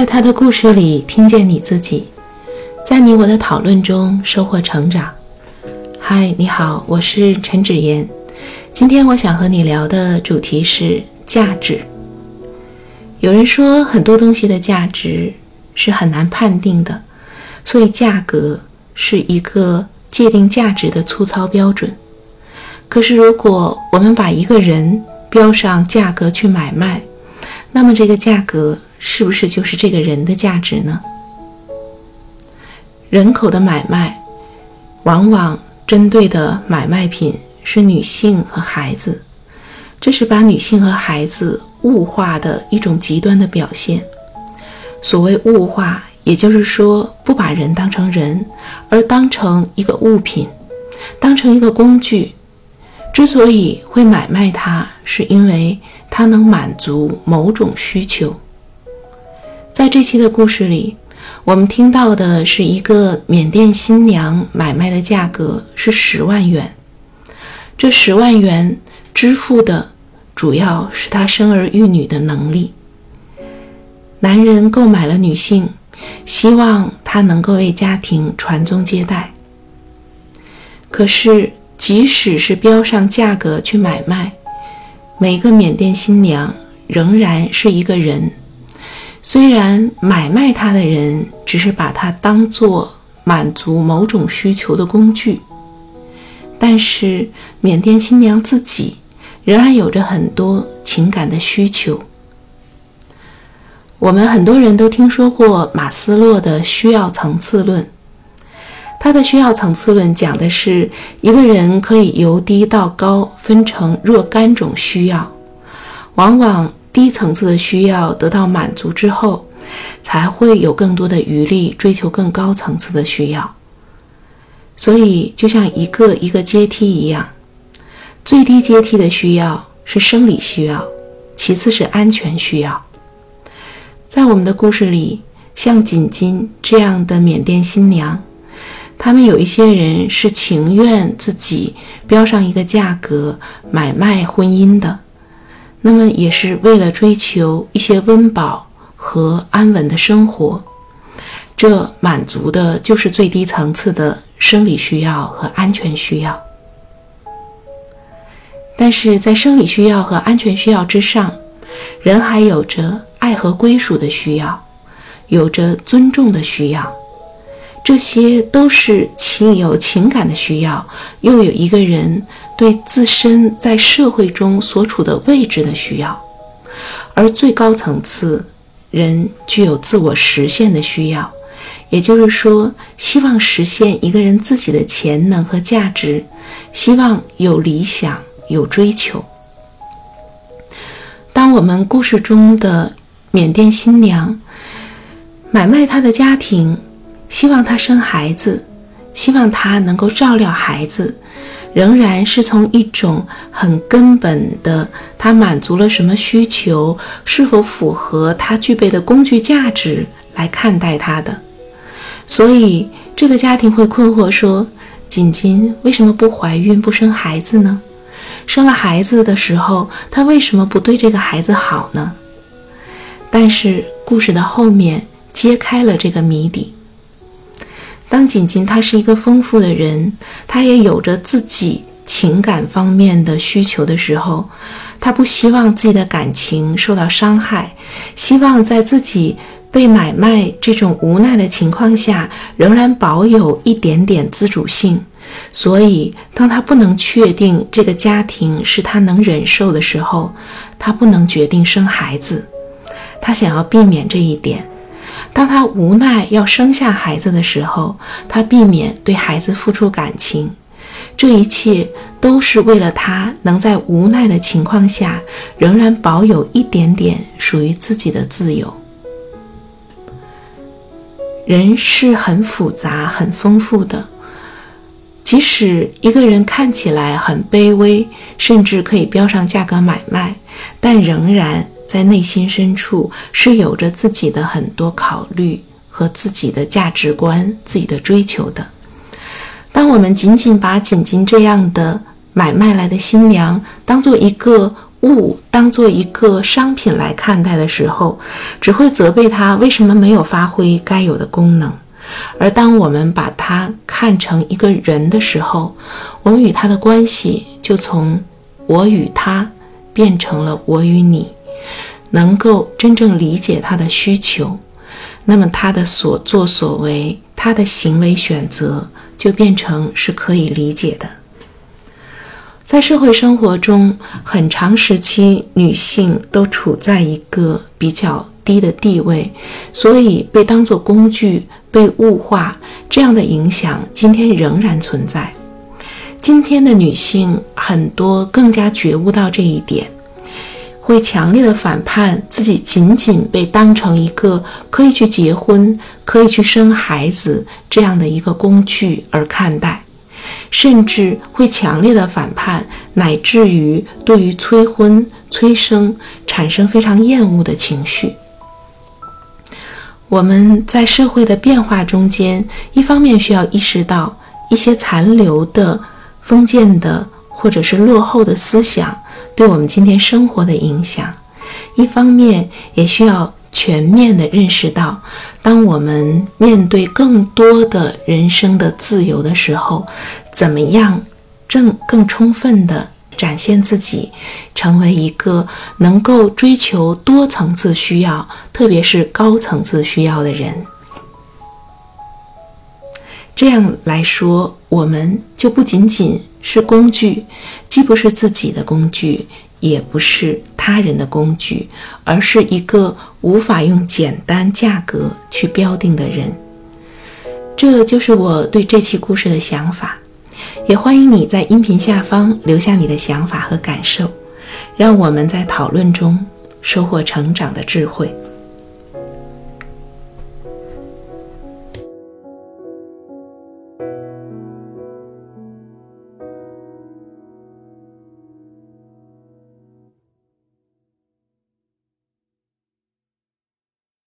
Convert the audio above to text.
在他的故事里听见你自己，在你我的讨论中收获成长。嗨，你好，我是陈芷妍。今天我想和你聊的主题是价值。有人说，很多东西的价值是很难判定的，所以价格是一个界定价值的粗糙标准。可是，如果我们把一个人标上价格去买卖，那么这个价格。是不是就是这个人的价值呢？人口的买卖，往往针对的买卖品是女性和孩子，这是把女性和孩子物化的一种极端的表现。所谓物化，也就是说不把人当成人，而当成一个物品，当成一个工具。之所以会买卖它，是因为它能满足某种需求。在这期的故事里，我们听到的是一个缅甸新娘买卖的价格是十万元。这十万元支付的主要是她生儿育女的能力。男人购买了女性，希望她能够为家庭传宗接代。可是，即使是标上价格去买卖，每个缅甸新娘仍然是一个人。虽然买卖它的人只是把它当做满足某种需求的工具，但是缅甸新娘自己仍然有着很多情感的需求。我们很多人都听说过马斯洛的需要层次论，他的需要层次论讲的是一个人可以由低到高分成若干种需要，往往。低层次的需要得到满足之后，才会有更多的余力追求更高层次的需要。所以，就像一个一个阶梯一样，最低阶梯的需要是生理需要，其次是安全需要。在我们的故事里，像锦金这样的缅甸新娘，他们有一些人是情愿自己标上一个价格买卖婚姻的。那么也是为了追求一些温饱和安稳的生活，这满足的就是最低层次的生理需要和安全需要。但是在生理需要和安全需要之上，人还有着爱和归属的需要，有着尊重的需要，这些都是情有情感的需要，又有一个人。对自身在社会中所处的位置的需要，而最高层次人具有自我实现的需要，也就是说，希望实现一个人自己的潜能和价值，希望有理想、有追求。当我们故事中的缅甸新娘买卖她的家庭，希望她生孩子，希望她能够照料孩子。仍然是从一种很根本的，他满足了什么需求，是否符合他具备的工具价值来看待他的。所以这个家庭会困惑说：“锦锦为什么不怀孕不生孩子呢？生了孩子的时候，他为什么不对这个孩子好呢？”但是故事的后面揭开了这个谜底。当锦锦他是一个丰富的人，他也有着自己情感方面的需求的时候，他不希望自己的感情受到伤害，希望在自己被买卖这种无奈的情况下，仍然保有一点点自主性。所以，当他不能确定这个家庭是他能忍受的时候，他不能决定生孩子，他想要避免这一点。当他无奈要生下孩子的时候，他避免对孩子付出感情，这一切都是为了他能在无奈的情况下仍然保有一点点属于自己的自由。人是很复杂、很丰富的，即使一个人看起来很卑微，甚至可以标上价格买卖，但仍然。在内心深处是有着自己的很多考虑和自己的价值观、自己的追求的。当我们仅仅把锦锦这样的买卖来的新娘当做一个物当做一个商品来看待的时候，只会责备她为什么没有发挥该有的功能；而当我们把她看成一个人的时候，我们与他的关系就从我与他变成了我与你，能够真正理解他的需求，那么他的所作所为，他的行为选择就变成是可以理解的。在社会生活中，很长时期女性都处在一个比较低的地位，所以被当作工具、被物化，这样的影响今天仍然存在。今天的女性很多更加觉悟到这一点，会强烈的反叛自己仅仅被当成一个可以去结婚、可以去生孩子这样的一个工具而看待。甚至会强烈的反叛，乃至于对于催婚、催生产生非常厌恶的情绪。我们在社会的变化中间，一方面需要意识到一些残留的封建的或者是落后的思想对我们今天生活的影响，一方面也需要。全面的认识到，当我们面对更多的人生的自由的时候，怎么样正更充分的展现自己，成为一个能够追求多层次需要，特别是高层次需要的人。这样来说，我们就不仅仅是工具，既不是自己的工具。也不是他人的工具，而是一个无法用简单价格去标定的人。这就是我对这期故事的想法，也欢迎你在音频下方留下你的想法和感受，让我们在讨论中收获成长的智慧。